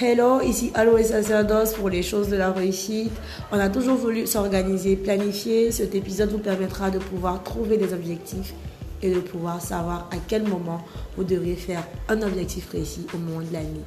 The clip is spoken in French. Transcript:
Hello, ici Aloe Sacerdos pour les choses de la réussite. On a toujours voulu s'organiser, planifier. Cet épisode vous permettra de pouvoir trouver des objectifs et de pouvoir savoir à quel moment vous devriez faire un objectif précis au moment de la nuit.